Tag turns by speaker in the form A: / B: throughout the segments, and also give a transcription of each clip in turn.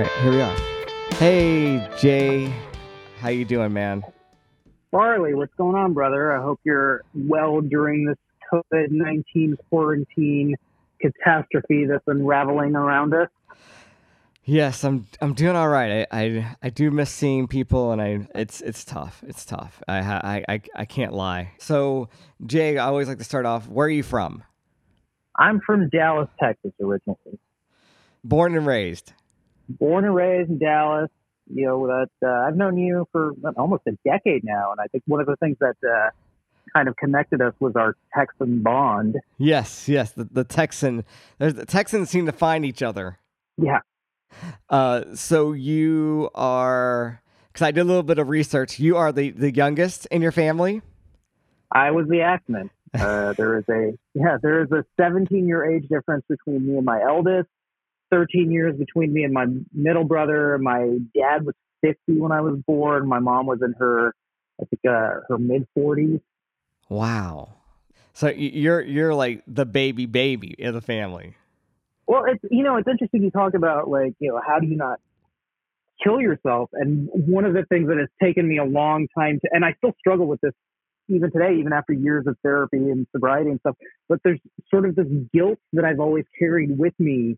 A: Right, here we are. Hey, Jay, how you doing, man?
B: Barley, what's going on, brother? I hope you're well during this COVID 19 quarantine catastrophe that's unraveling around us.
A: Yes, I'm. I'm doing all right. I, I, I do miss seeing people, and I. It's it's tough. It's tough. I, I I I can't lie. So, Jay, I always like to start off. Where are you from?
B: I'm from Dallas, Texas, originally.
A: Born and raised.
B: Born and raised in Dallas. You know that uh, I've known you for almost a decade now, and I think one of the things that uh, kind of connected us was our Texan bond.
A: Yes, yes. The, the Texan. There's the Texans seem to find each other.
B: Yeah.
A: Uh, so you are because I did a little bit of research. You are the the youngest in your family.
B: I was the Axeman. Uh, there is a yeah, there is a 17 year age difference between me and my eldest. 13 years between me and my middle brother. My dad was 50 when I was born. My mom was in her, I think, uh, her mid 40s.
A: Wow. So you're you're like the baby baby in the family.
B: Well, it's you know it's interesting you talk about like you know how do you not kill yourself and one of the things that has taken me a long time to and I still struggle with this even today even after years of therapy and sobriety and stuff but there's sort of this guilt that I've always carried with me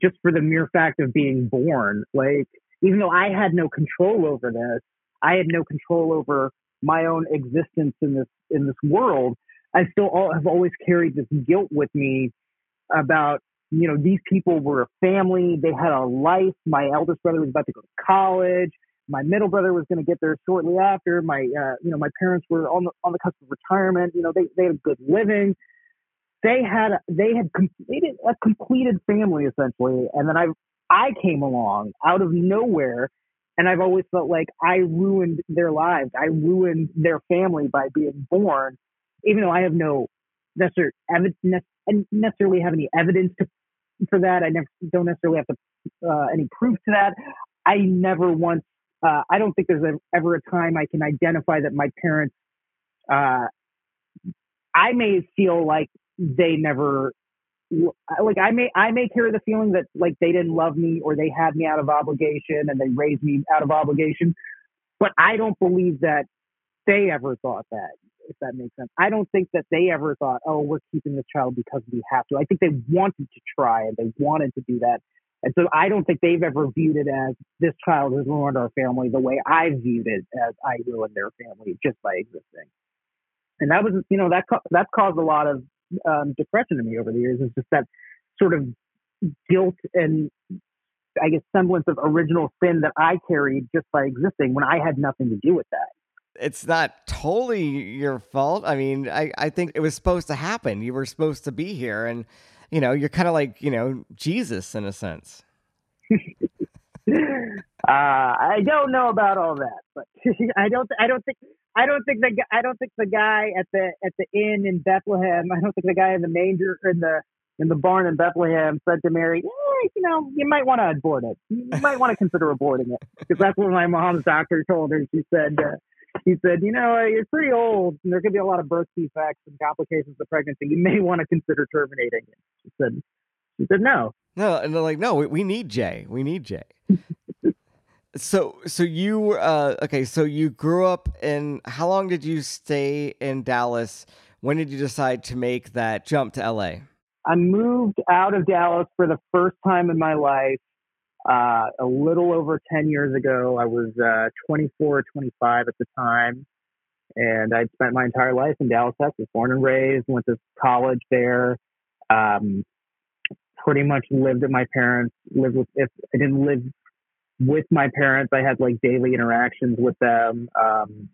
B: just for the mere fact of being born like even though I had no control over this I had no control over my own existence in this in this world I still all, have always carried this guilt with me about you know, these people were a family. They had a life. My eldest brother was about to go to college. My middle brother was going to get there shortly after. My, uh, you know, my parents were on the on the cusp of retirement. You know, they they had a good living. They had they had completed a completed family essentially, and then I I came along out of nowhere, and I've always felt like I ruined their lives. I ruined their family by being born, even though I have no necessarily necessarily have any evidence to for that. I never don't necessarily have to, uh, any proof to that. I never once. Uh, I don't think there's a, ever a time I can identify that my parents. Uh, I may feel like they never like I may I may carry the feeling that like they didn't love me or they had me out of obligation and they raised me out of obligation, but I don't believe that they ever thought that if that makes sense. I don't think that they ever thought, oh, we're keeping this child because we have to. I think they wanted to try and they wanted to do that. And so I don't think they've ever viewed it as this child has ruined our family the way I viewed it as I ruined their family just by existing. And that was, you know, that that's caused a lot of um, depression to me over the years. Is just that sort of guilt and I guess semblance of original sin that I carried just by existing when I had nothing to do with that
A: it's not totally your fault. I mean, I, I think it was supposed to happen. You were supposed to be here, and you know, you're kind of like you know Jesus in a sense.
B: uh, I don't know about all that, but I don't. I don't think. I don't think the. I don't think the guy at the at the inn in Bethlehem. I don't think the guy in the manger in the in the barn in Bethlehem said to Mary, eh, you know, you might want to abort it. You might want to consider aborting it because that's what my mom's doctor told her. She said, uh, he said, you know, you're pretty old and there could be a lot of birth defects and complications of pregnancy. You may want to consider terminating it. She said, she said, no.
A: No, and they're like, no, we, we need Jay. We need Jay. so, so you, uh, okay, so you grew up in, how long did you stay in Dallas? When did you decide to make that jump to LA?
B: I moved out of Dallas for the first time in my life uh, a little over 10 years ago. I was uh, 24 or 25 at the time, and I'd spent my entire life in Dallas, Texas, born and raised, went to college there. Um, pretty much lived at my parents. Lived with if I didn't live with my parents, I had like daily interactions with them. Um,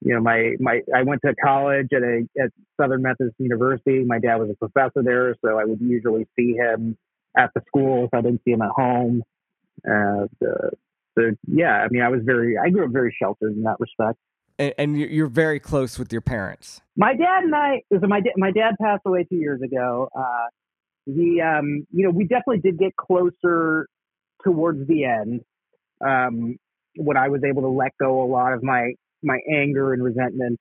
B: you know, my my I went to college at a at Southern Methodist University. My dad was a professor there, so I would usually see him at the school if I didn't see him at home. Uh, so yeah, I mean, I was very, I grew up very sheltered in that respect.
A: And, and you're very close with your parents.
B: My dad and I, so my my dad passed away two years ago. Uh, he, um, you know, we definitely did get closer towards the end um, when I was able to let go a lot of my my anger and resentment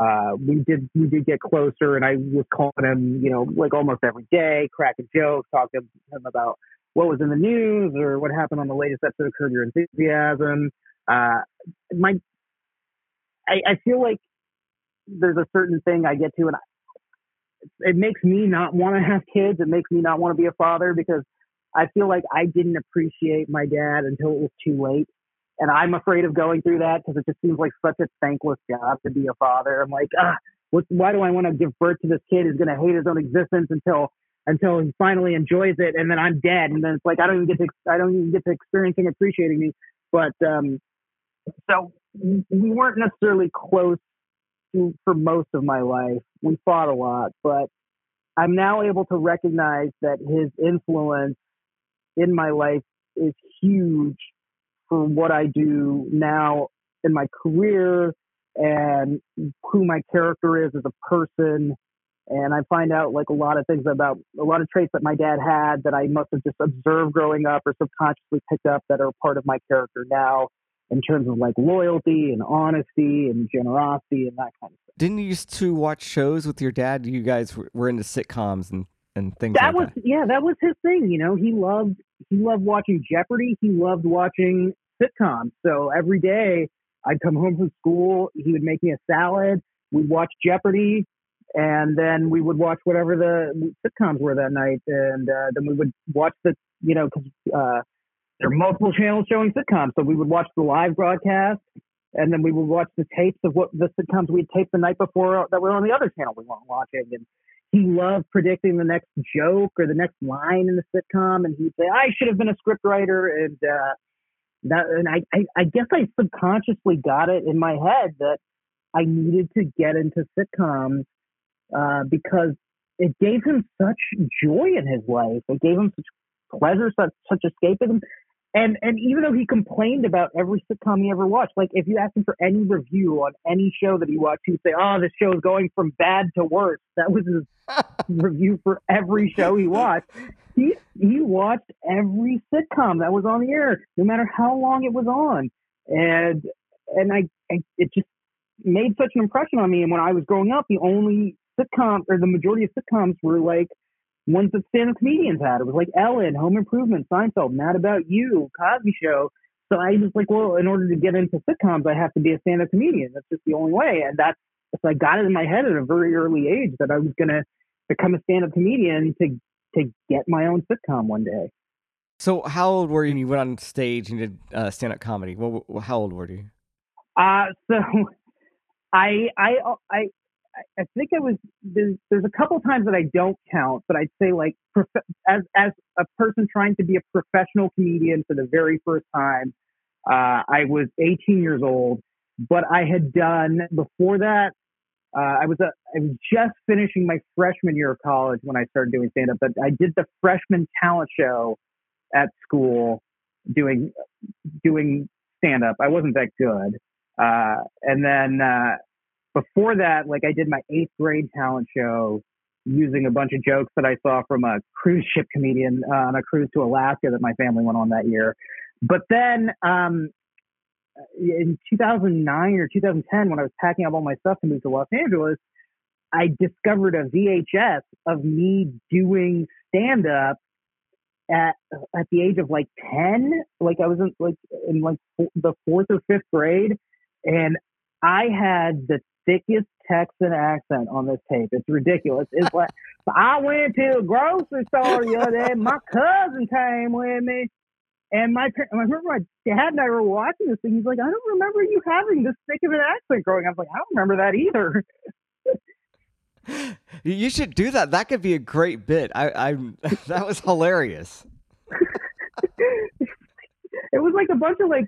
B: uh, we did we did get closer, and I was calling him, you know, like almost every day, cracking jokes, talking to him about what was in the news or what happened on the latest episode of Curb Your Enthusiasm. Uh, my, I, I feel like there's a certain thing I get to, and I, it makes me not want to have kids. It makes me not want to be a father because I feel like I didn't appreciate my dad until it was too late. And I'm afraid of going through that because it just seems like such a thankless job to be a father. I'm like, ah, what, why do I want to give birth to this kid who's going to hate his own existence until until he finally enjoys it, and then I'm dead, and then it's like I don't even get to I don't even get to experience him appreciating me. But um, so we weren't necessarily close for most of my life. We fought a lot, but I'm now able to recognize that his influence in my life is huge for what I do now in my career and who my character is as a person. And I find out like a lot of things about a lot of traits that my dad had that I must have just observed growing up or subconsciously picked up that are part of my character now in terms of like loyalty and honesty and generosity and that kind of stuff.
A: Didn't you used to watch shows with your dad? You guys were into sitcoms and and things
B: that
A: like
B: was
A: that.
B: yeah that was his thing you know he loved he loved watching jeopardy he loved watching sitcoms so every day i'd come home from school he would make me a salad we'd watch jeopardy and then we would watch whatever the sitcoms were that night and uh, then we would watch the you know because uh, there are multiple channels showing sitcoms so we would watch the live broadcast and then we would watch the tapes of what the sitcoms we'd taped the night before that were on the other channel we weren't watching and he loved predicting the next joke or the next line in the sitcom, and he'd say, "I should have been a scriptwriter." And uh, that, and I, I, I guess I subconsciously got it in my head that I needed to get into sitcoms uh, because it gave him such joy in his life. It gave him such pleasure, such such escapism. And and even though he complained about every sitcom he ever watched, like if you asked him for any review on any show that he watched, he'd say, "Oh, this show is going from bad to worse." That was his review for every show he watched. He he watched every sitcom that was on the air, no matter how long it was on, and and I, I it just made such an impression on me. And when I was growing up, the only sitcom or the majority of sitcoms were like ones that stand-up comedians had. It was like Ellen, Home Improvement, Seinfeld, Mad About You, Cosby Show. So I was like, well, in order to get into sitcoms, I have to be a stand-up comedian. That's just the only way. And that's so I got it in my head at a very early age that I was going to become a stand-up comedian to to get my own sitcom one day.
A: So how old were you when you went on stage and did uh, stand-up comedy? Well, how old were you?
B: Uh, so I I I I think it was there's, there's a couple times that I don't count, but I'd say like prof- as as a person trying to be a professional comedian for the very first time, uh, I was 18 years old. But I had done before that. Uh, I was a, I was just finishing my freshman year of college when I started doing stand up. But I did the freshman talent show at school, doing doing stand up. I wasn't that good. Uh, and then uh, before that, like I did my eighth grade talent show using a bunch of jokes that I saw from a cruise ship comedian uh, on a cruise to Alaska that my family went on that year. But then um, in 2009 or 2010, when I was packing up all my stuff to move to Los Angeles, I discovered a VHS of me doing stand up at at the age of like 10 like i was in like in like the fourth or fifth grade and i had the thickest Texan accent on this tape. It's ridiculous. It's like I went to a grocery store the other day. My cousin came with me, and my I remember my dad and I were watching this thing. He's like, I don't remember you having this thick of an accent growing up. I was like, I don't remember that either.
A: you should do that. That could be a great bit. I, I that was hilarious.
B: it was like a bunch of like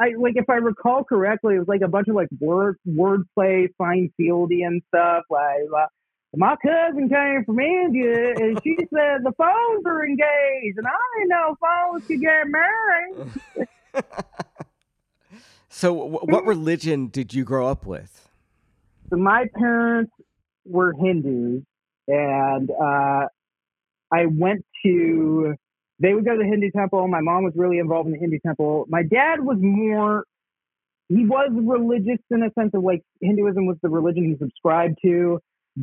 B: I like if I recall correctly, it was like a bunch of like word wordplay, fine fieldy and stuff. Like uh, my cousin came from India and she said the phones are engaged, and I didn't know phones could get married.
A: so, what religion did you grow up with?
B: So my parents were Hindus, and uh, I went to they would go to the Hindu temple. My mom was really involved in the Hindu temple. My dad was more, he was religious in a sense of like Hinduism was the religion he subscribed to.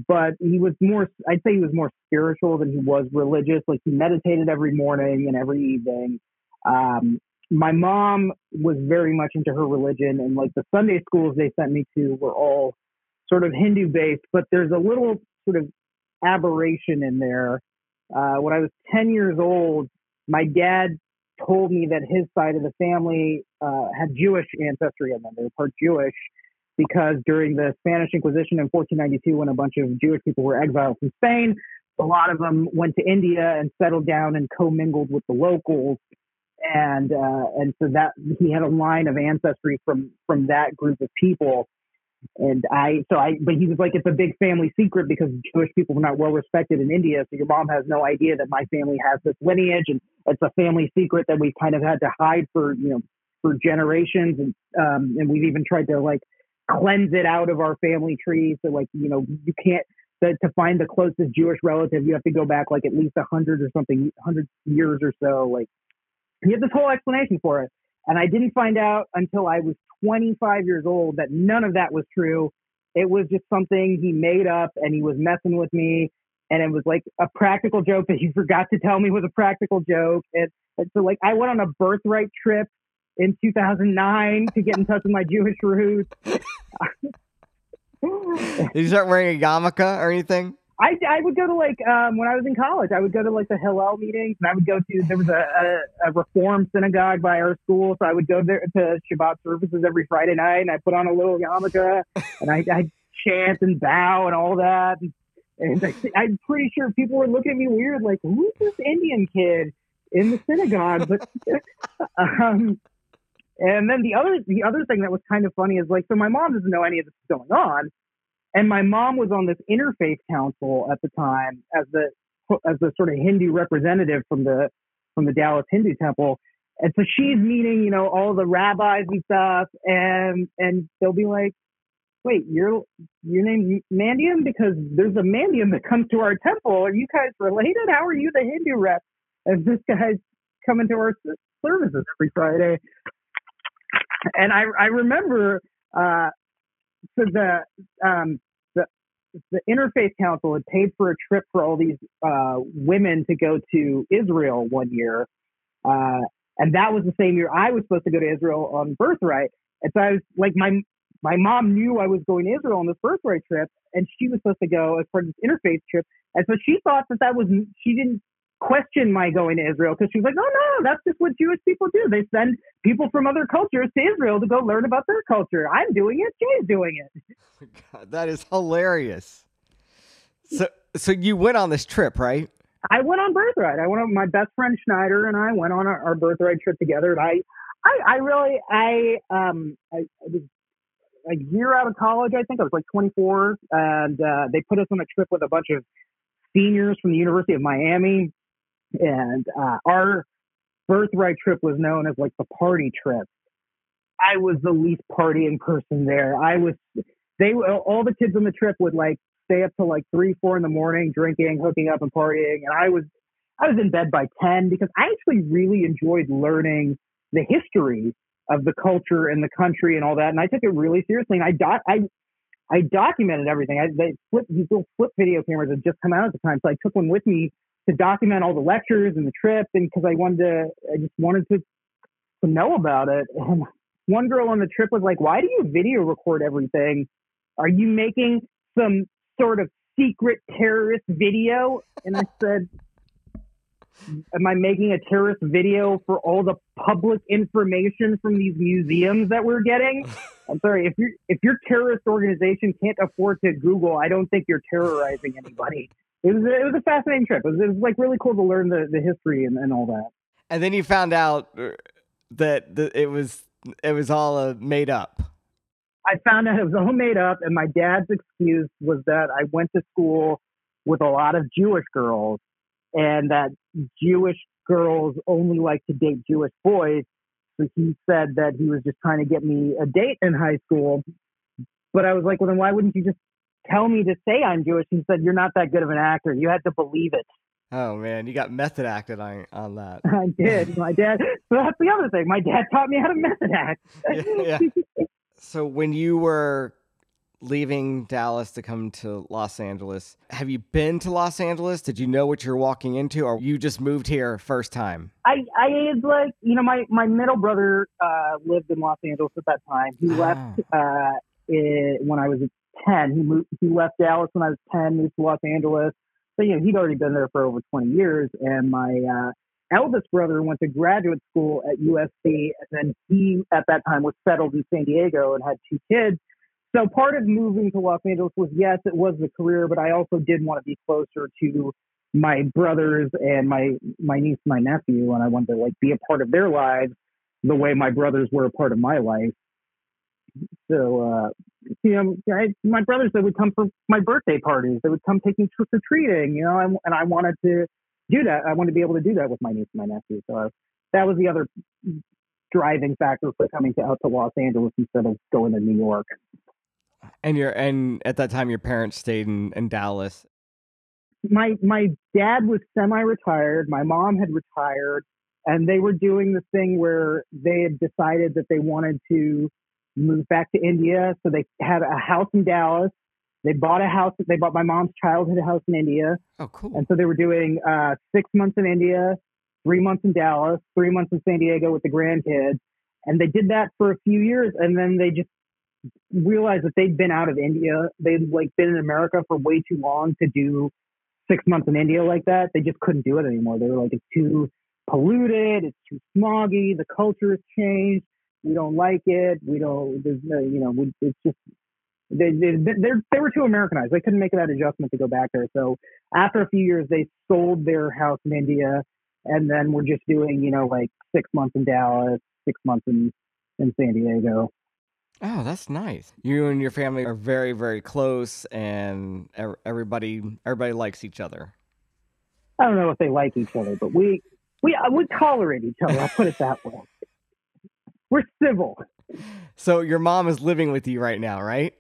B: but he was more, I'd say he was more spiritual than he was religious. Like he meditated every morning and every evening. Um, my mom was very much into her religion and like the Sunday schools they sent me to were all sort of Hindu based, but there's a little sort of aberration in there. Uh, when I was 10 years old, my dad told me that his side of the family uh, had Jewish ancestry in them. They were part Jewish because during the Spanish Inquisition in 1492, when a bunch of Jewish people were exiled from Spain, a lot of them went to India and settled down and commingled with the locals. And uh, and so that he had a line of ancestry from from that group of people. And I, so I, but he was like, it's a big family secret because Jewish people were not well respected in India. So your mom has no idea that my family has this lineage and it's a family secret that we've kind of had to hide for, you know, for generations. And, um, and we've even tried to like cleanse it out of our family tree. So like, you know, you can't, to, to find the closest Jewish relative, you have to go back like at least a hundred or something, hundred years or so. Like, you have this whole explanation for it. And I didn't find out until I was 25 years old that none of that was true. It was just something he made up and he was messing with me. And it was like a practical joke that he forgot to tell me was a practical joke. And, and so, like, I went on a birthright trip in 2009 to get in touch with my Jewish roots.
A: Did you start wearing a yarmulke or anything?
B: I, I would go to like um, when I was in college. I would go to like the Hillel meetings, and I would go to there was a, a, a Reform synagogue by our school, so I would go there to Shabbat services every Friday night, and I put on a little yarmulke, and I I chant and bow and all that. And I, I'm pretty sure people were looking at me weird, like who's this Indian kid in the synagogue? But um, and then the other the other thing that was kind of funny is like so my mom doesn't know any of this is going on and my mom was on this interfaith council at the time as the as the sort of Hindu representative from the from the Dallas Hindu Temple. And so she's meeting, you know, all the rabbis and stuff, and and they'll be like, "Wait, your your name's Mandyam because there's a Mandyam that comes to our temple. Are you guys related? How are you the Hindu rep?" As this guy's coming to our services every Friday, and I I remember uh, so the um, the the Interfaith Council had paid for a trip for all these uh, women to go to Israel one year, uh, and that was the same year I was supposed to go to Israel on birthright. And so I was like, my my mom knew I was going to Israel on this birthright trip, and she was supposed to go as part of this interfaith trip. And so she thought that that was she didn't question my going to Israel because she was like, oh no, that's just what Jewish people do. They send people from other cultures to Israel to go learn about their culture. I'm doing it. Jay's doing it.
A: God, that is hilarious. So, so you went on this trip, right?
B: I went on birthright. I went on my best friend Schneider and I went on our, our birthright trip together. And I, I, I really, I, um, I, I was a year out of college. I think I was like 24, and uh, they put us on a trip with a bunch of seniors from the University of Miami and uh, our birthright trip was known as like the party trip. I was the least partying person there. I was they all the kids on the trip would like stay up till like three, four in the morning, drinking, hooking up, and partying, and I was I was in bed by ten because I actually really enjoyed learning the history of the culture and the country and all that, and I took it really seriously. And I dot I I documented everything. I they flip these little flip video cameras had just come out at the time, so I took one with me to document all the lectures and the trip, and because I wanted to, I just wanted to to know about it. And one girl on the trip was like, "Why do you video record everything? Are you making some sort of secret terrorist video?" And I said, am I making a terrorist video for all the public information from these museums that we're getting? I'm sorry, if your if your terrorist organization can't afford to Google, I don't think you're terrorizing anybody it was it was a fascinating trip. It was, it was like really cool to learn the, the history and, and all that.
A: And then you found out uh, that the, it was it was all uh, made up.
B: I found out it was all made up, and my dad's excuse was that I went to school with a lot of Jewish girls, and that Jewish girls only like to date Jewish boys. So he said that he was just trying to get me a date in high school. But I was like, well, then why wouldn't you just tell me to say I'm Jewish. He said, You're not that good of an actor. You had to believe it.
A: Oh man, you got method acted on on that.
B: I did. My dad. So that's the other thing. My dad taught me how to method act.
A: yeah, yeah. So when you were leaving Dallas to come to Los Angeles. Have you been to Los Angeles? Did you know what you're walking into, or you just moved here first time?
B: I I had like you know my my middle brother uh, lived in Los Angeles at that time. He
A: Ah.
B: left uh, it, when I was ten. He moved. He left Dallas when I was ten. Moved to Los Angeles. So you know he'd already been there for over twenty years. And my uh, eldest brother went to graduate school at USC, and then he at that time was settled in San Diego and had two kids. So part of moving to Los Angeles was yes, it was the career, but I also did want to be closer to my brothers and my my niece, my nephew, and I wanted to like be a part of their lives the way my brothers were a part of my life. So uh, you know, I, my brothers they would come for my birthday parties. They would come take me trick or treating. You know, and, and I wanted to do that. I wanted to be able to do that with my niece and my nephew. So I, that was the other driving factor for coming to, out to Los Angeles instead of going to New York.
A: And your and at that time your parents stayed in, in Dallas.
B: my my dad was semi-retired. My mom had retired, and they were doing the thing where they had decided that they wanted to move back to India. So they had a house in Dallas. They bought a house. They bought my mom's childhood house in India,
A: Oh, cool.
B: and so they were doing uh, six months in India, three months in Dallas, three months in San Diego with the grandkids, and they did that for a few years, and then they just realized that they'd been out of India. They'd like been in America for way too long to do six months in India like that. They just couldn't do it anymore. They were like, it's too polluted, it's too smoggy, the culture has changed. We don't like it. We don't. There's no, you know, we, it's just they they they they were too Americanized. They couldn't make that adjustment to go back there. So after a few years, they sold their house in India, and then we're just doing you know like six months in Dallas, six months in in San Diego.
A: Oh, that's nice. You and your family are very, very close, and everybody everybody likes each other.
B: I don't know if they like each other, but we we uh, we tolerate each other. I'll put it that way. We're civil.
A: So your mom is living with you right now, right?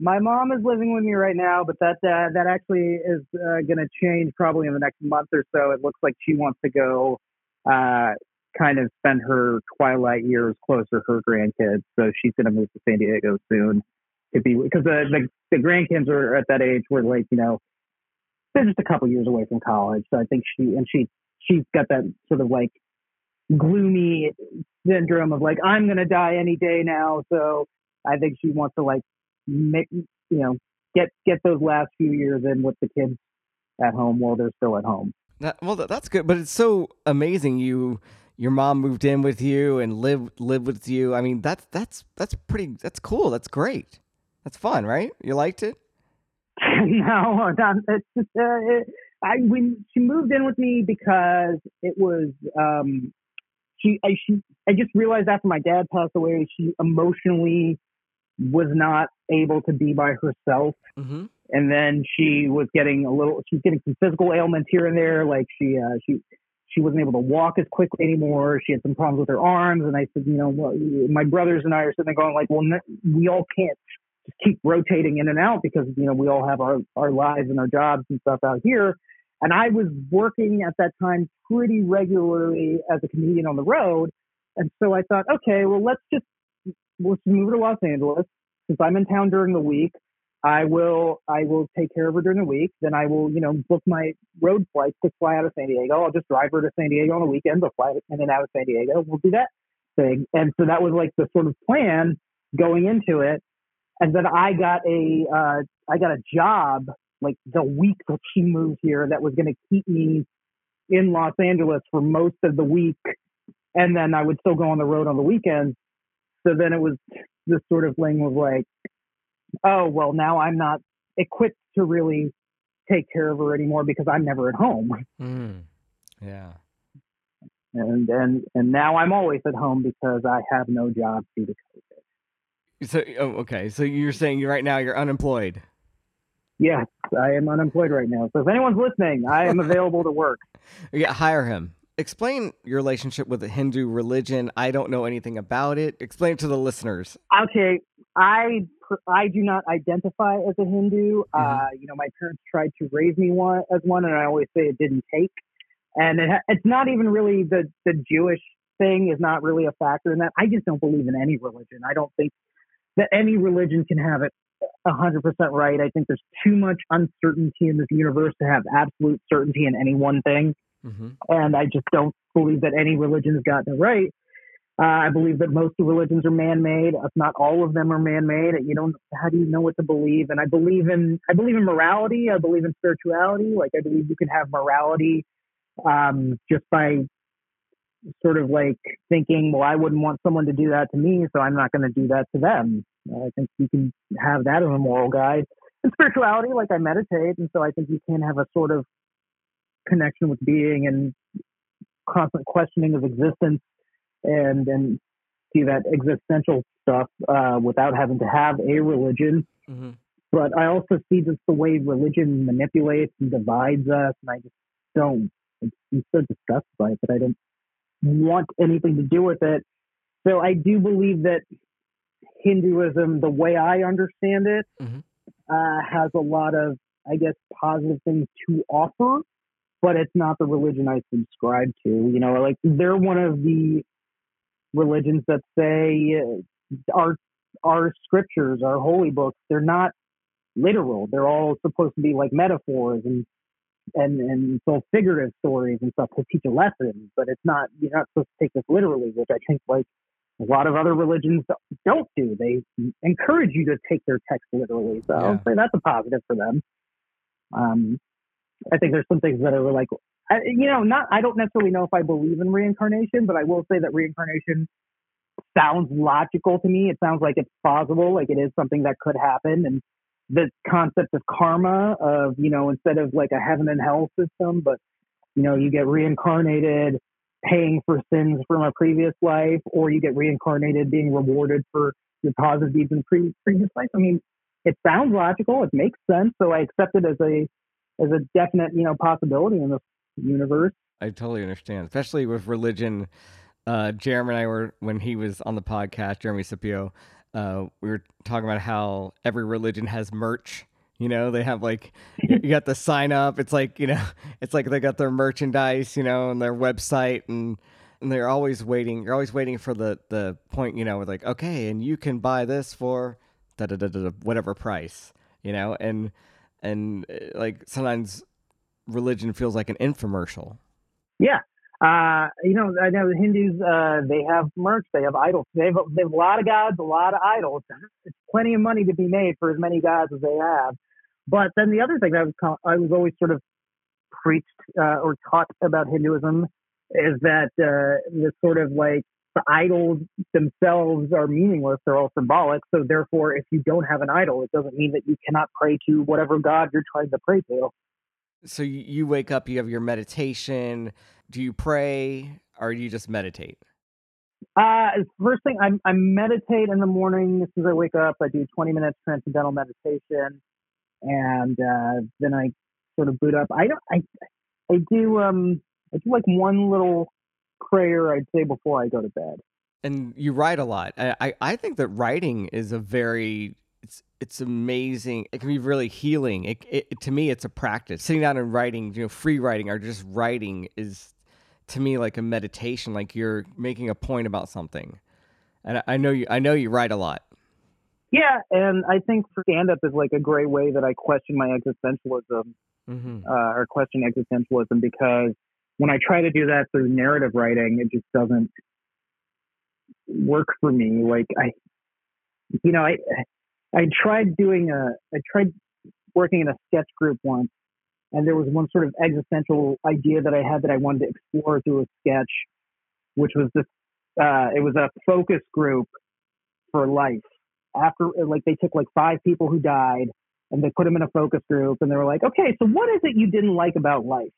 B: My mom is living with me right now, but that uh, that actually is uh, going to change probably in the next month or so. It looks like she wants to go, uh, kind of spend her twilight years closer to her grandkids. So she's going to move to San Diego soon to be because the, the the grandkids are at that age where like you know they're just a couple years away from college. So I think she and she she's got that sort of like gloomy syndrome of like I'm going to die any day now. So I think she wants to like make you know get get those last few years in with the kids at home while they're still at home.
A: That, well, that's good, but it's so amazing. You, your mom moved in with you and live live with you. I mean, that's that's that's pretty. That's cool. That's great. That's fun, right? You liked it.
B: no, not, it's just uh, it, I when she moved in with me because it was um she I she I just realized after my dad passed away she emotionally was not able to be by herself.
A: Mm-hmm.
B: and then she was getting a little she's getting some physical ailments here and there. Like she uh she she wasn't able to walk as quickly anymore. She had some problems with her arms. And i said you know well, my brothers and i are sitting there going like well we all can't just keep rotating in and out because you know we all have our our lives and our jobs and stuff out here and i was working at that time pretty regularly as a comedian on the road and so i thought okay well let's just let's move to los angeles since i'm in town during the week I will I will take care of her during the week. Then I will, you know, book my road flights to fly out of San Diego. I'll just drive her to San Diego on the weekend, but fly in and out of San Diego. We'll do that thing. And so that was like the sort of plan going into it. And then I got a uh, I got a job like the week that she moved here that was going to keep me in Los Angeles for most of the week, and then I would still go on the road on the weekends. So then it was this sort of thing of like, oh well now i'm not equipped to really take care of her anymore because i'm never at home
A: Mm. Yeah.
B: and and and now i'm always at home because i have no job due to covid
A: So, oh, okay. So you're saying right now you're unemployed.
B: Yes i am unemployed right now so if anyone's listening i am available to work
A: Yeah, hire him. Explain your relationship with the Hindu religion. I don't know anything about it. Explain it to the listeners.
B: okay i i do not identify as a hindu uh you know my parents tried to raise me one as one and i always say it didn't take and it, ha- it's not even really the the jewish thing is not really a factor in that i just don't believe in any religion i don't think that any religion can have it 100% right. I think there's too much uncertainty in this universe to have absolute certainty in any one thing. Mm-hmm. And I just don't believe that any religion has gotten it right. Uh, I believe that most of religions are man-made. If not all of them are man-made, you don't. How do you know what to believe? And I believe in. I believe in morality. I believe in spirituality. Like I believe you can have morality um, just by sort of like thinking, well, I wouldn't want someone to do that to me, so I'm not going to do that to them. I think you can have that as a moral guide. And spirituality, like I meditate, and so I think you can have a sort of connection with being and constant questioning of existence and and see that existential stuff uh, without having to have a religion. Mm-hmm. But I also see just the way religion manipulates and divides us, and I just don't. I'm so disgusted by it that I don't want anything to do with it. So I do believe that Hinduism, the way I understand it, mm-hmm. uh, has a lot of, I guess, positive things to offer, but it's not the religion I subscribe to. You know, like they're one of the religions that say uh, our our scriptures, our holy books, they're not literal. They're all supposed to be like metaphors and and and so figurative stories and stuff to teach a lesson, but it's not you're not supposed to take this literally, which I think like a lot of other religions don't do. They encourage you to take their text literally. So yeah. That's a positive for them. Um, I think there's some things that are like, I, you know, not, I don't necessarily know if I believe in reincarnation, but I will say that reincarnation sounds logical to me. It sounds like it's plausible, like it is something that could happen. And the concept of karma of, you know, instead of like a heaven and hell system, but, you know, you get reincarnated paying for sins from a previous life, or you get reincarnated being rewarded for your positive deeds in pre- previous life. I mean, it sounds logical. It makes sense. So I accept it as a as a definite, you know, possibility in the universe.
A: I totally understand, especially with religion. Uh, Jeremy and I were when he was on the podcast, Jeremy Scipio. Uh, we were talking about how every religion has merch you know, they have like you got the sign up. It's like you know, it's like they got their merchandise, you know, and their website, and and they're always waiting. You're always waiting for the the point, you know, with like okay, and you can buy this for da da da da whatever price, you know, and and uh, like sometimes religion feels like an infomercial.
B: Yeah, uh, you know, I know the Hindus, uh, they have merch, they have idols. They have, they have a lot of gods, a lot of idols. It's plenty of money to be made for as many gods as they have. But then the other thing that I was, I was always sort of preached uh, or taught about Hinduism is that uh, the sort of like the idols themselves are meaningless; they're all symbolic. So therefore, if you don't have an idol, it doesn't mean that you cannot pray to whatever god you're trying to pray to.
A: So you wake up, you have your meditation. Do you pray, or do you just meditate?
B: Uh, first thing, I, I meditate in the morning as soon as I wake up. I do 20 minutes transcendental meditation and uh, then I sort of boot up. I don't. I I do um I do like one little prayer I'd say before I go to bed.
A: And you write a lot. I I think that writing is a very it's it's amazing. It can be really healing. It, it to me it's a practice. Sitting down and writing, you know, free writing or just writing is to me like a meditation. Like you're making a point about something. And I, I know you I know you write a lot.
B: Yeah, and I think stand up is like a great way that I question my existentialism mm-hmm. uh, or question existentialism because when I try to do that through narrative writing, it just doesn't work for me. Like I, you know, I I tried doing a I tried working in a sketch group once, and there was one sort of existential idea that I had that I wanted to explore through a sketch, which was this. Uh, it was a focus group for life after like they took like five people who died and they put them in a focus group and they were like, okay, so what is it you didn't like about life?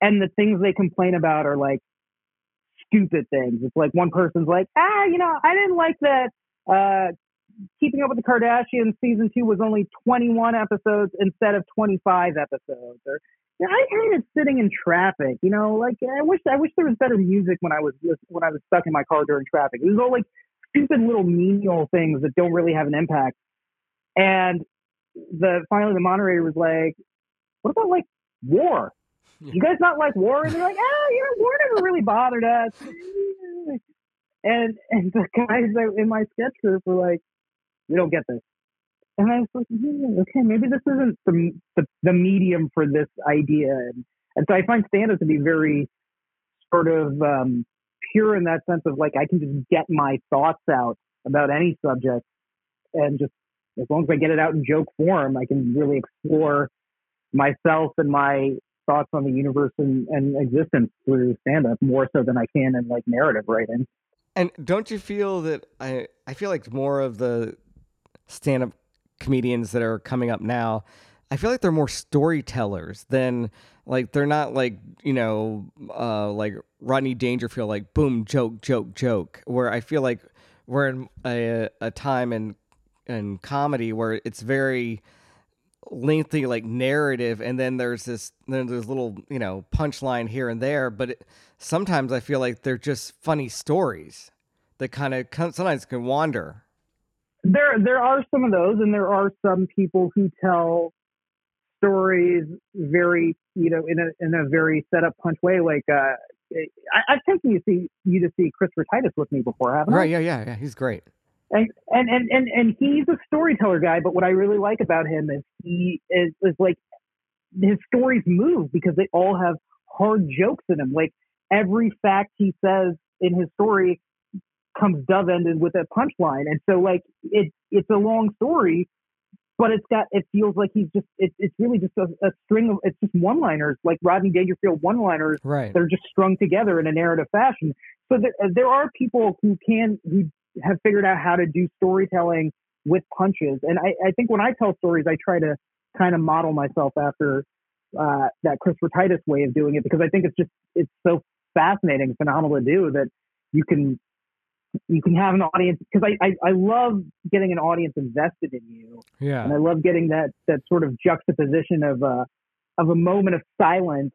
B: And the things they complain about are like stupid things. It's like one person's like, ah, you know, I didn't like that. Uh, Keeping Up with the Kardashians season two was only 21 episodes instead of 25 episodes. Or you know, I hated sitting in traffic. You know, like I wish I wish there was better music when I was when I was stuck in my car during traffic. It was all like stupid little menial things that don't really have an impact. And the finally the moderator was like, "What about like war? You guys not like war?" And they're like, "Ah, you know, war never really bothered us." And and the guys in my sketch group were like, "We don't get this." and I was like, okay, maybe this isn't the, the, the medium for this idea. And, and so I find stand up to be very sort of um, pure in that sense of like I can just get my thoughts out about any subject and just as long as I get it out in joke form, I can really explore myself and my thoughts on the universe and, and existence through stand up more so than I can in like narrative writing.
A: And don't you feel that I I feel like more of the stand up comedians that are coming up now, I feel like they're more storytellers than like they're not like, you know, uh like Rodney Dangerfield like boom joke joke joke where I feel like we're in a a time in in comedy where it's very lengthy like narrative and then there's this then there's little you know punchline here and there but it, sometimes i feel like they're just funny stories that kind of sometimes can wander
B: there there are some of those and there are some people who tell stories very you know in a in a very set up punch way like uh I, have taken you see you to see Christopher Titus with me before, haven't
A: right,
B: I?
A: Right, yeah, yeah, yeah. He's great
B: and, and and and and he's a storyteller guy. But what I really like about him is he is is like his stories move because they all have hard jokes in them. Like every fact he says in his story comes dove ended with a punchline, and so like it it's a long story, but it's got it feels like he's just it, it's really just a, a string of it's just one liners like Rodney Dangerfield one liners
A: right
B: they're just strung together in a narrative fashion. So there, there are people who can who have figured out how to do storytelling with punches. And I, I think when I tell stories, I try to kind of model myself after uh, that Christopher Titus way of doing it because I think it's just it's so fascinating, phenomenal to do that you can you can have an audience because I, I, I love getting an audience invested in you.
A: Yeah,
B: and I love getting that that sort of juxtaposition of a of a moment of silence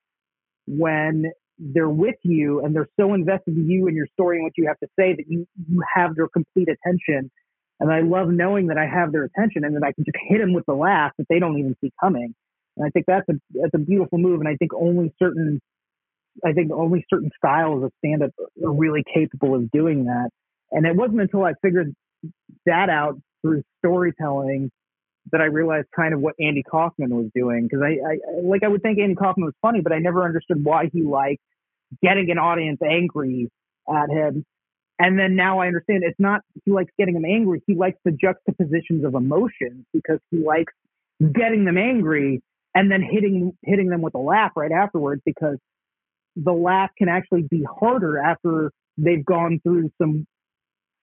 B: when they're with you and they're so invested in you and your story and what you have to say that you you have their complete attention. And I love knowing that I have their attention and that I can just hit them with the laugh that they don't even see coming. And I think that's a that's a beautiful move. And I think only certain I think only certain styles of stand up are really capable of doing that. And it wasn't until I figured that out through storytelling that I realized kind of what Andy Kaufman was doing because I, I like I would think Andy Kaufman was funny, but I never understood why he liked getting an audience angry at him. And then now I understand it's not he likes getting them angry. He likes the juxtapositions of emotions because he likes getting them angry and then hitting hitting them with a laugh right afterwards because the laugh can actually be harder after they've gone through some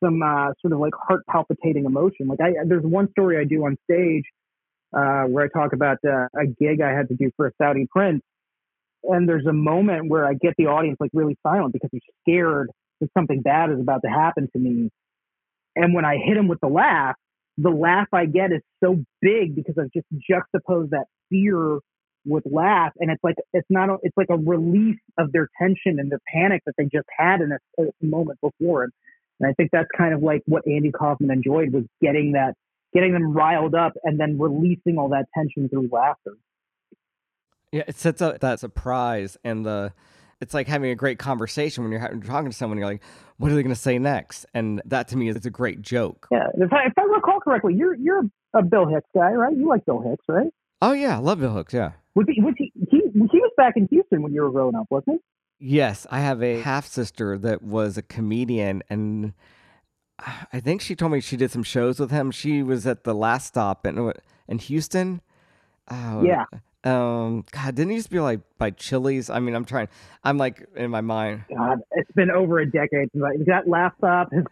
B: some uh, sort of like heart palpitating emotion. Like I, there's one story I do on stage uh, where I talk about uh, a gig I had to do for a Saudi prince, and there's a moment where I get the audience like really silent because they're scared that something bad is about to happen to me. And when I hit them with the laugh, the laugh I get is so big because I've just juxtaposed that fear with laugh, and it's like it's not a, it's like a release of their tension and their panic that they just had in a, a moment before. And I think that's kind of like what Andy Kaufman enjoyed was getting that, getting them riled up and then releasing all that tension through laughter.
A: Yeah, it sets up that surprise and the, it's like having a great conversation when you're talking to someone. You're like, what are they going to say next? And that to me is it's a great joke.
B: Yeah, if I, if I recall correctly, you're you're a Bill Hicks guy, right? You like Bill Hicks, right?
A: Oh yeah, I love Bill Hicks. Yeah.
B: Was he, was he, he, he was back in Houston when you were growing up, wasn't he?
A: Yes, I have a half sister that was a comedian, and I think she told me she did some shows with him. She was at the Laff Stop in in Houston.
B: Oh, yeah.
A: Um, God, didn't he used to be like by Chili's? I mean, I'm trying. I'm like in my mind.
B: God, it's been over a decade since I, that Laff Stop has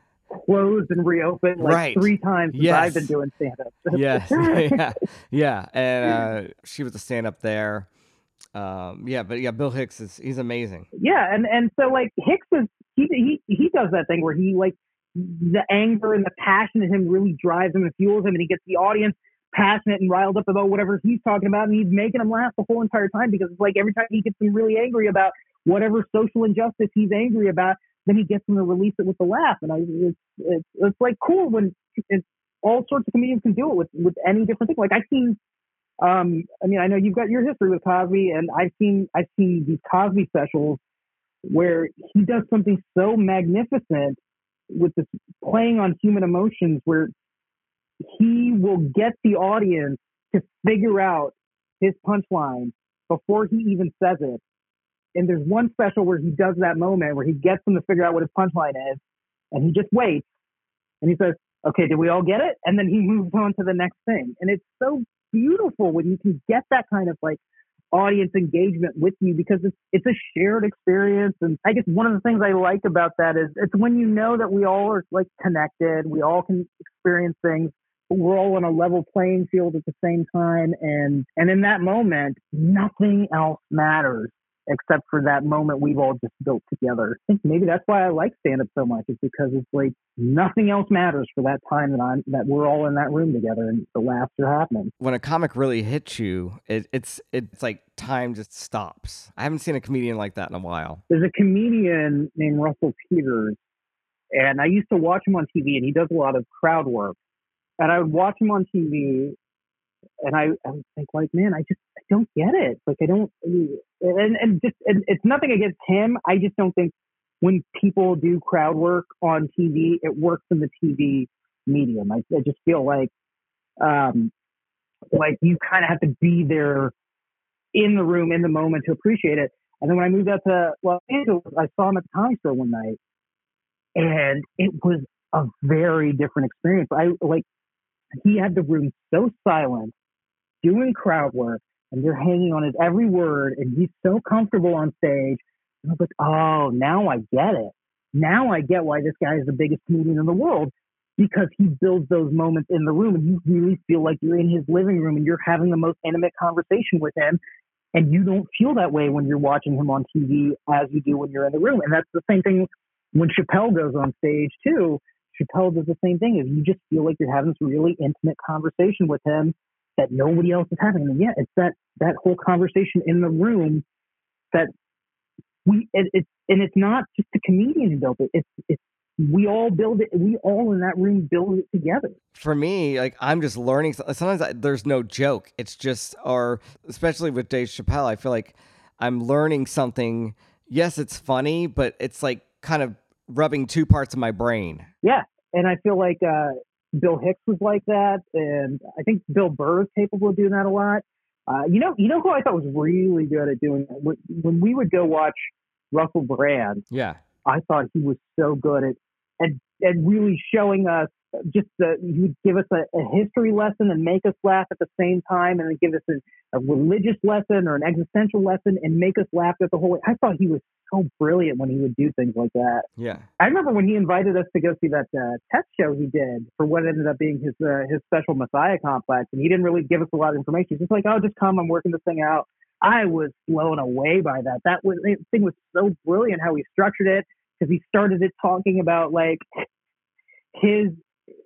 B: closed and reopened like
A: right.
B: three times since
A: yes.
B: I've been doing stand up.
A: yes, yeah, yeah, and uh, she was a stand up there. Um, yeah, but yeah, Bill Hicks is he's amazing.
B: Yeah, and and so like Hicks is he he he does that thing where he like the anger and the passion in him really drives him and fuels him, and he gets the audience passionate and riled up about whatever he's talking about, and he's making them laugh the whole entire time because it's like every time he gets them really angry about whatever social injustice he's angry about, then he gets them to release it with a laugh, and I it's it's, it's like cool when it's all sorts of comedians can do it with with any different thing. Like I've seen um, I mean, I know you've got your history with Cosby, and I've seen I've seen these Cosby specials where he does something so magnificent with this playing on human emotions, where he will get the audience to figure out his punchline before he even says it. And there's one special where he does that moment where he gets them to figure out what his punchline is, and he just waits, and he says, "Okay, did we all get it?" And then he moves on to the next thing, and it's so beautiful when you can get that kind of like audience engagement with you because it's it's a shared experience. And I guess one of the things I like about that is it's when you know that we all are like connected, we all can experience things, we're all on a level playing field at the same time. And and in that moment nothing else matters except for that moment we've all just built together. I think maybe that's why I like stand up so much is because it's like nothing else matters for that time that I'm that we're all in that room together and the laughs are happening.
A: When a comic really hits you, it, it's it's like time just stops. I haven't seen a comedian like that in a while.
B: There's a comedian named Russell Peters, and I used to watch him on TV, and he does a lot of crowd work. And I would watch him on TV, and I, I would think like, man, I just I don't get it. Like I don't, and and just and it's nothing against him. I just don't think when people do crowd work on TV, it works in the TV medium. I, I just feel like, um, like you kind of have to be there in the room in the moment to appreciate it. And then when I moved out to Los Angeles, I saw him at the comedy store one night, and it was a very different experience. I like he had the room so silent, doing crowd work, and they're hanging on his every word, and he's so comfortable on stage. And I was like, oh, now I get it. Now I get why this guy is the biggest comedian in the world because he builds those moments in the room, and you really feel like you're in his living room and you're having the most intimate conversation with him. And you don't feel that way when you're watching him on TV as you do when you're in the room. And that's the same thing when Chappelle goes on stage too. Chappelle does the same thing. Is you just feel like you're having this really intimate conversation with him that nobody else is having. And yeah, it's that that whole conversation in the room that we it, it's and it's not just the comedian who built it. It's it's we all build it. We all in that room build it together.
A: For me, like I'm just learning. Sometimes I, there's no joke. It's just, or especially with Dave Chappelle, I feel like I'm learning something. Yes, it's funny, but it's like kind of rubbing two parts of my brain.
B: Yeah, and I feel like uh, Bill Hicks was like that, and I think Bill Burr is capable of doing that a lot. Uh, you know, you know who I thought was really good at doing that? When we would go watch Russell Brand.
A: Yeah.
B: I thought he was so good at and and really showing us just the, he would give us a, a, history lesson and make us laugh at the same time, and then give us a, a, religious lesson or an existential lesson and make us laugh at the whole. I thought he was so brilliant when he would do things like that.
A: Yeah,
B: I remember when he invited us to go see that uh, test show he did for what ended up being his uh, his special Messiah complex, and he didn't really give us a lot of information. He's just like, "Oh, just come, I'm working this thing out." I was blown away by that. That was the thing was so brilliant how he structured it because he started it talking about like his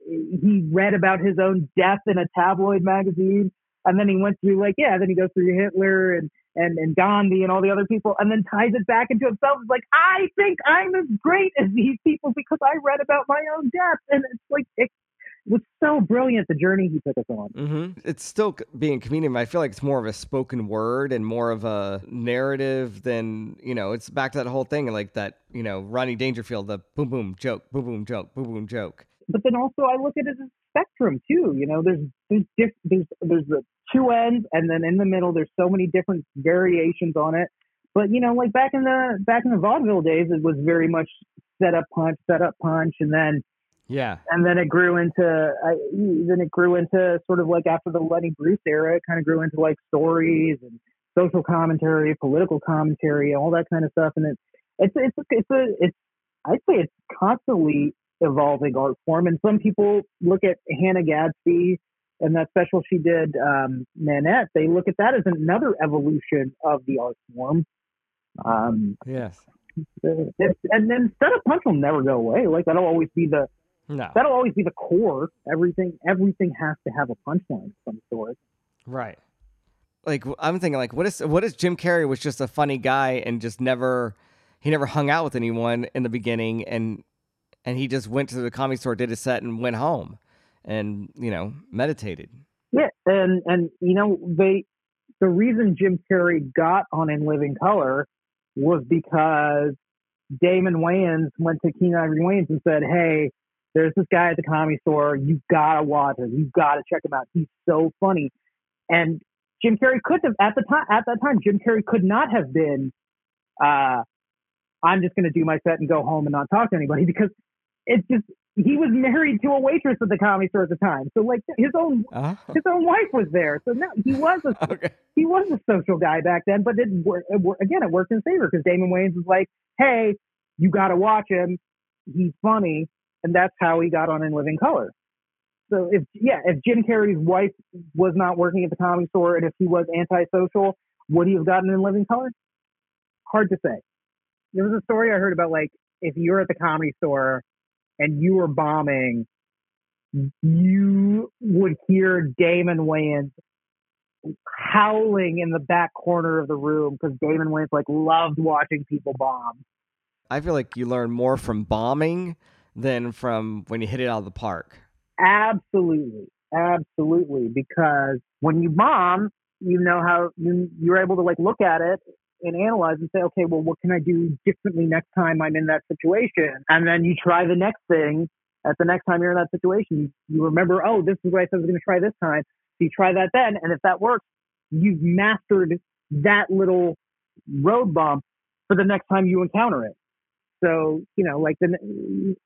B: he read about his own death in a tabloid magazine and then he went through like yeah then he goes through Hitler and and and Gandhi and all the other people and then ties it back into himself it's like I think I'm as great as these people because I read about my own death and it's like it was so brilliant the journey he took us on.
A: Mm-hmm. It's still being comedian, but I feel like it's more of a spoken word and more of a narrative than you know. It's back to that whole thing, like that you know, Rodney Dangerfield, the boom boom joke, boom boom joke, boom boom joke.
B: But then also, I look at it as a spectrum too. You know, there's there's diff- there's there's the two ends, and then in the middle, there's so many different variations on it. But you know, like back in the back in the vaudeville days, it was very much set up punch, set up punch, and then
A: yeah.
B: And then it grew into, I, then it grew into sort of like after the Lenny Bruce era, it kind of grew into like stories and social commentary, political commentary, all that kind of stuff. And it, it's, it's, it's a, it's, I'd say it's constantly evolving art form. And some people look at Hannah Gadsby and that special she did, um, Nanette, they look at that as another evolution of the art form.
A: Um, yes.
B: And then set up punch will never go away. Like that'll always be the
A: no.
B: That'll always be the core. Everything everything has to have a punchline of some sort.
A: Right. Like I'm thinking like what is what is Jim Carrey was just a funny guy and just never he never hung out with anyone in the beginning and and he just went to the comedy store, did a set and went home and, you know, meditated.
B: Yeah, and and you know, they the reason Jim Carrey got on In Living Color was because Damon Wayans went to Keenen Ivory Wayans and said, "Hey, there's this guy at the comedy store. You've gotta watch him. You've gotta check him out. He's so funny. And Jim Carrey could have at the time at that time Jim Carrey could not have been uh I'm just gonna do my set and go home and not talk to anybody because it's just he was married to a waitress at the comedy store at the time. So like his own uh-huh. his own wife was there. So no, he was a okay. he was a social guy back then. But it, it again it worked in favor because Damon Wayans was like, hey, you got to watch him. He's funny, and that's how he got on In Living Color. So if yeah, if Jim Carrey's wife was not working at the comedy store, and if he was antisocial, would he have gotten In Living Color? Hard to say. There was a story I heard about like if you're at the comedy store and you were bombing, you would hear Damon Wayans howling in the back corner of the room because Damon Wayans like loved watching people bomb.
A: I feel like you learn more from bombing than from when you hit it out of the park.
B: Absolutely. Absolutely. Because when you bomb, you know how you, you're able to like look at it and analyze and say, okay, well, what can I do differently next time I'm in that situation? And then you try the next thing at the next time you're in that situation. You, remember, oh, this is what I said I was going to try this time. So you try that then. And if that works, you've mastered that little road bump for the next time you encounter it. So, you know, like the,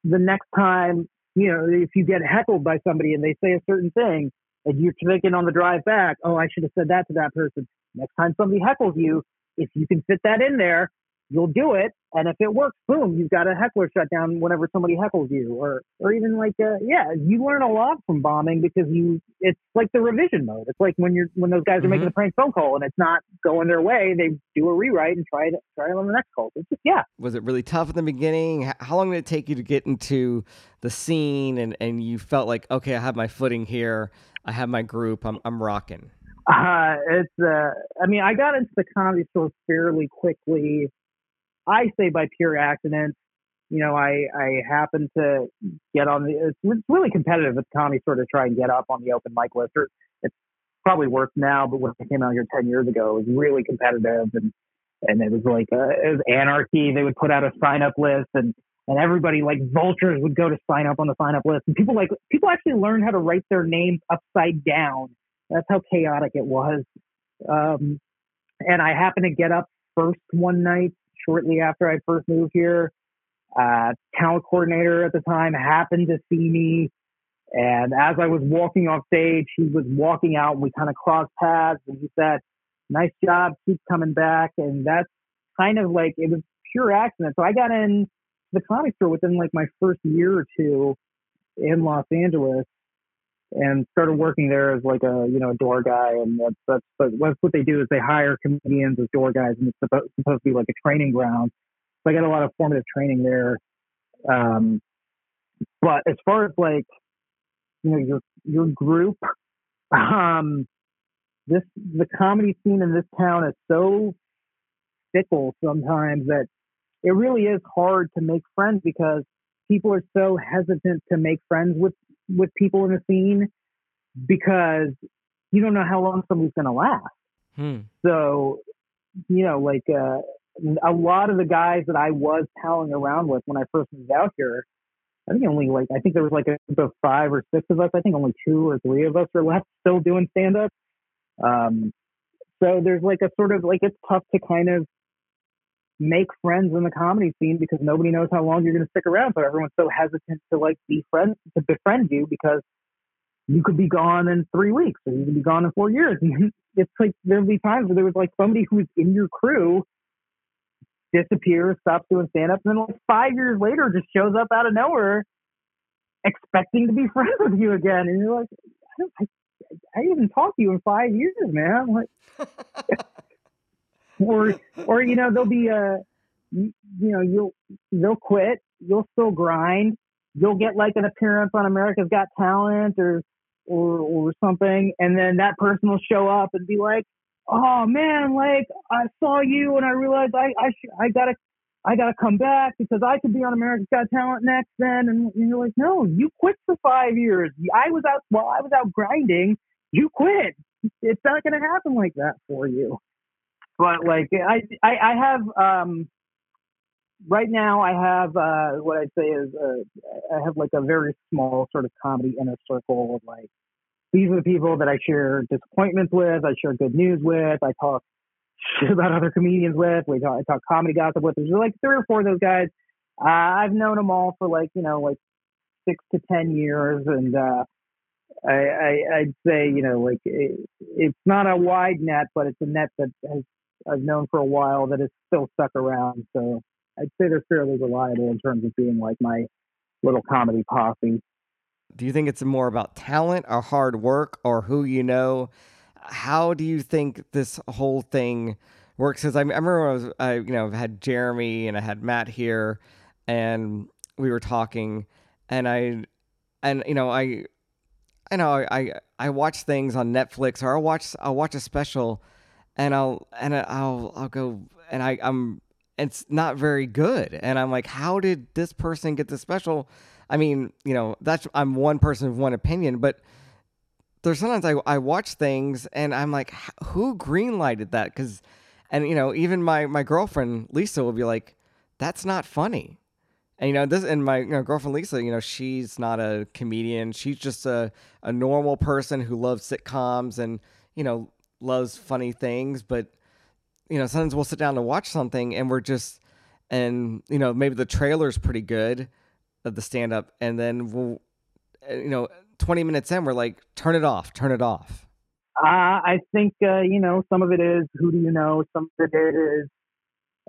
B: the next time, you know, if you get heckled by somebody and they say a certain thing and you're thinking on the drive back, oh, I should have said that to that person. Next time somebody heckles you, if you can fit that in there, you'll do it. And if it works, boom, you've got a heckler shut down whenever somebody heckles you, or or even like uh, yeah, you learn a lot from bombing because you it's like the revision mode. It's like when you're when those guys are mm-hmm. making a prank phone call and it's not going their way, they do a rewrite and try it try it on the next call. It's just yeah.
A: Was it really tough in the beginning? How long did it take you to get into the scene and and you felt like okay, I have my footing here. I have my group. I'm I'm rocking.
B: Uh, it's uh, I mean, I got into the comedy store fairly quickly. I say by pure accident. You know, I I happened to get on the. It's, really competitive at the comedy store to try and get up on the open mic list. Or it's probably worse now, but when I came out here ten years ago, it was really competitive and and it was like uh, it was anarchy. They would put out a sign up list and and everybody like vultures would go to sign up on the sign up list and people like people actually learned how to write their names upside down that's how chaotic it was. Um, and I happened to get up first one night shortly after I first moved here. Uh, talent coordinator at the time happened to see me. And as I was walking off stage, he was walking out and we kind of crossed paths and he said, nice job, keep coming back. And that's kind of like, it was pure accident. So I got in the comic store within like my first year or two in Los Angeles and started working there as like a you know door guy and that's that's but what they do is they hire comedians as door guys and it's supposed, supposed to be like a training ground. So i got a lot of formative training there um but as far as like you know your your group um this the comedy scene in this town is so fickle sometimes that it really is hard to make friends because people are so hesitant to make friends with with people in the scene because you don't know how long somebody's going to last. Hmm. So, you know, like uh, a lot of the guys that I was palling around with when I first moved out here, I think only like I think there was like a group of five or six of us. I think only two or three of us are left still doing stand up. Um, so there's like a sort of like it's tough to kind of make friends in the comedy scene because nobody knows how long you're going to stick around. So everyone's so hesitant to like be friends to befriend you because you could be gone in three weeks or you could be gone in four years. And it's like there'll be times where there was like somebody who's in your crew disappears, stops doing stand up, and then like five years later just shows up out of nowhere expecting to be friends with you again. And you're like, I, I, I didn't talk to you in five years, man. Like or or you know they'll be a you, know you'll they'll quit you'll still grind you'll get like an appearance on America's Got Talent or or or something and then that person will show up and be like oh man like I saw you and I realized I I sh- I gotta I gotta come back because I could be on America's Got Talent next then and you're like no you quit for five years. I was out while I was out grinding you quit. It's not gonna happen like that for you but like I, I, I have um, right now I have uh, what I'd say is uh, I have like a very small sort of comedy inner circle of like these are the people that I share disappointments with, I share good news with, I talk shit about other comedians with, we talk, I talk comedy gossip with. There's like three or four of those guys. Uh, I've known them all for like you know like six to ten years, and uh, I, I I'd say you know like it, it's not a wide net, but it's a net that has I've known for a while that is still stuck around. So I'd say they're fairly reliable in terms of being like my little comedy posse.
A: Do you think it's more about talent or hard work or who you know? How do you think this whole thing works? Because I, I, remember I was, I, you know, had Jeremy and I had Matt here, and we were talking, and I, and you know, I, I know I, I watch things on Netflix or I'll watch, I'll watch a special, and I'll, and I'll, I'll go, and I, I'm it's not very good. And I'm like, how did this person get this special? I mean, you know, that's I'm one person of one opinion, but there's sometimes I, I watch things and I'm like, who greenlighted that? Because, and you know, even my my girlfriend Lisa will be like, that's not funny. And you know this, and my you know, girlfriend Lisa, you know, she's not a comedian. She's just a a normal person who loves sitcoms and you know loves funny things. But you know, sometimes we'll sit down to watch something and we're just, and, you know, maybe the trailer's pretty good of the stand up. And then we'll, uh, you know, 20 minutes in, we're like, turn it off, turn it off.
B: Uh, I think, uh, you know, some of it is who do you know? Some of it is,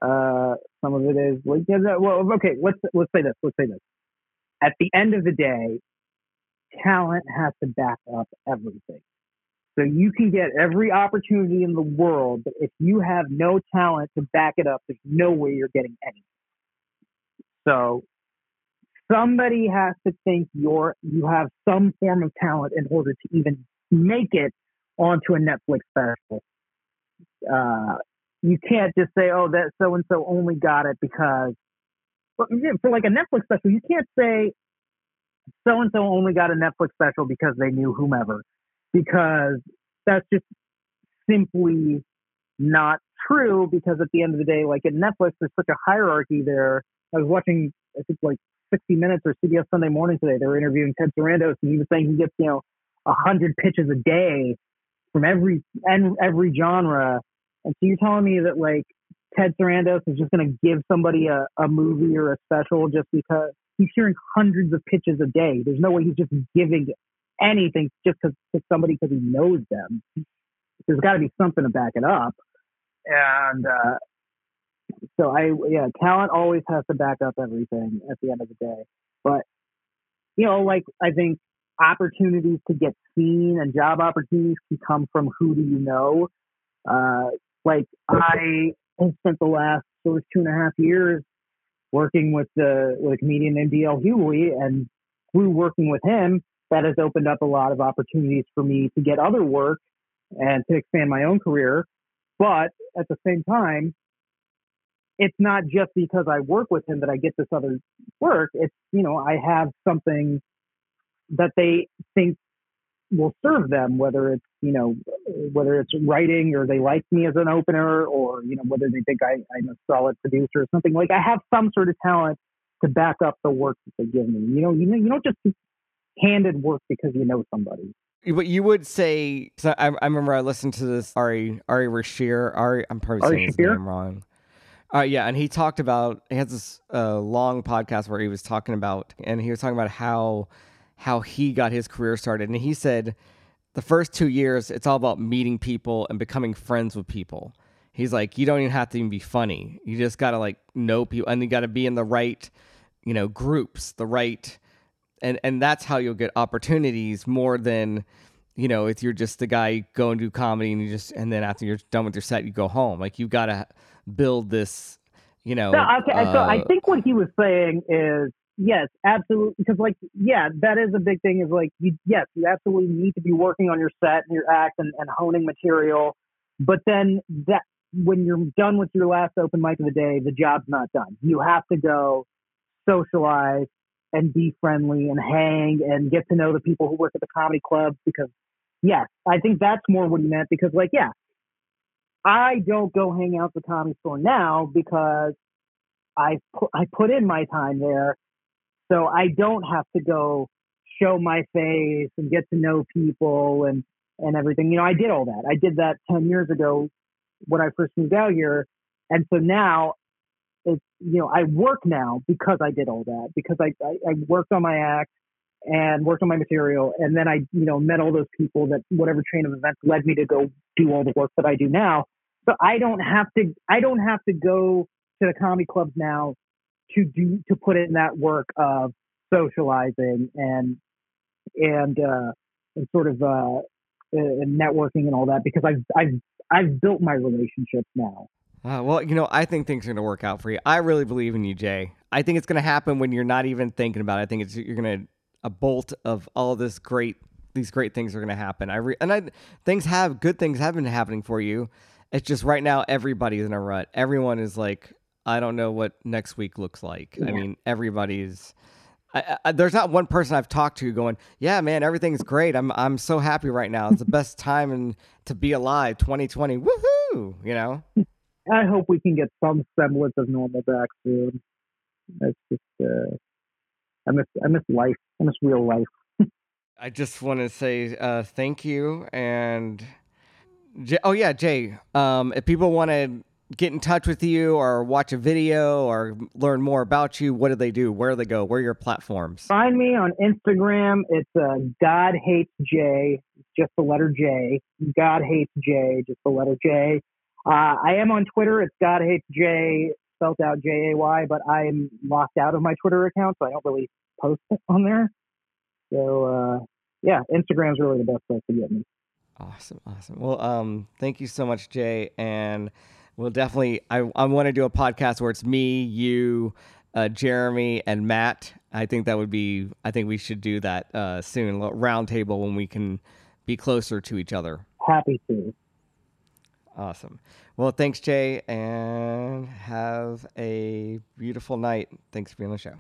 B: uh, some of it is, well, okay, let's, let's say this, let's say this. At the end of the day, talent has to back up everything. So you can get every opportunity in the world, but if you have no talent to back it up, there's no way you're getting any. So somebody has to think you're you have some form of talent in order to even make it onto a Netflix special. Uh, you can't just say, "Oh, that so and so only got it because." For like a Netflix special, you can't say so and so only got a Netflix special because they knew whomever because that's just simply not true because at the end of the day, like at Netflix, there's such a hierarchy there. I was watching, I think like 60 Minutes or CBS Sunday Morning today. They were interviewing Ted Sarandos, and he was saying he gets, you know, a hundred pitches a day from every and every genre. And so you're telling me that like Ted Sarandos is just going to give somebody a, a movie or a special just because he's hearing hundreds of pitches a day. There's no way he's just giving anything just because to somebody because he knows them. There's got to be something to back it up. And uh, so I, yeah, talent always has to back up everything at the end of the day. But you know, like I think opportunities to get seen and job opportunities can come from who do you know. Uh, like I spent the last sort of two and a half years working with the with a comedian named DL Hughley, and through working with him, that has opened up a lot of opportunities for me to get other work and to expand my own career. But at the same time, it's not just because I work with him that I get this other work. It's, you know, I have something that they think will serve them, whether it's, you know, whether it's writing or they like me as an opener or, you know, whether they think I, I'm a solid producer or something like I have some sort of talent to back up the work that they give me. You know, you know, you don't just handed work because you know somebody.
A: But you would say, I, I remember I listened to this Ari Ari Rashir. Ari, I'm probably Ari saying his name wrong. Uh, yeah, and he talked about he has this uh, long podcast where he was talking about, and he was talking about how how he got his career started, and he said the first two years it's all about meeting people and becoming friends with people. He's like, you don't even have to even be funny. You just gotta like know people, and you gotta be in the right, you know, groups, the right and and that's how you'll get opportunities more than you know if you're just the guy going to do comedy and you just and then after you're done with your set you go home. Like you've got to build this you know
B: no, okay uh, so i think what he was saying is yes absolutely because like yeah that is a big thing is like you yes you absolutely need to be working on your set and your act and, and honing material but then that when you're done with your last open mic of the day the job's not done. You have to go socialize and be friendly and hang and get to know the people who work at the comedy club because yes, I think that's more what he meant because like, yeah, I don't go hang out at the comedy store now because I put I put in my time there, so I don't have to go show my face and get to know people and and everything. You know, I did all that. I did that ten years ago when I first moved out here, and so now it's you know I work now because I did all that because I I, I worked on my act and worked on my material and then I you know met all those people that whatever train of events led me to go do all the work that I do now. So I don't have to I don't have to go to the comedy clubs now to do to put in that work of socializing and and uh and sort of uh and networking and all that because I've I've I've built my relationships now.
A: Uh, well, you know, I think things are going to work out for you. I really believe in you, Jay. I think it's going to happen when you're not even thinking about it. I think it's you're going to a bolt of all this great these great things are going to happen. I re- and I things have good things have been happening for you. It's just right now everybody's in a rut. Everyone is like, I don't know what next week looks like. Yeah. I mean, everybody's. I, I, there's not one person I've talked to going, yeah, man, everything's great. I'm I'm so happy right now. It's the best time and to be alive. 2020, woohoo! You know.
B: I hope we can get some semblance of normal back soon. It's just, uh, I miss I miss life. I miss real life.
A: I just want to say uh, thank you and oh yeah, Jay. Um, if people want to get in touch with you or watch a video or learn more about you, what do they do? Where do they go? Where are your platforms?
B: Find me on Instagram. It's uh, God Hates Jay, just the letter J. God Hates Jay, just the letter J. Uh, I am on Twitter. It's God Hates Jay, spelled out J A Y, but I'm locked out of my Twitter account, so I don't really post on there. So uh, yeah, Instagram's really the best place to get me.
A: Awesome, awesome. Well, um, thank you so much, Jay, and we'll definitely. I I want to do a podcast where it's me, you, uh, Jeremy, and Matt. I think that would be. I think we should do that uh, soon. Roundtable when we can be closer to each other.
B: Happy to.
A: Awesome. Well, thanks, Jay, and have a beautiful night. Thanks for being on the show.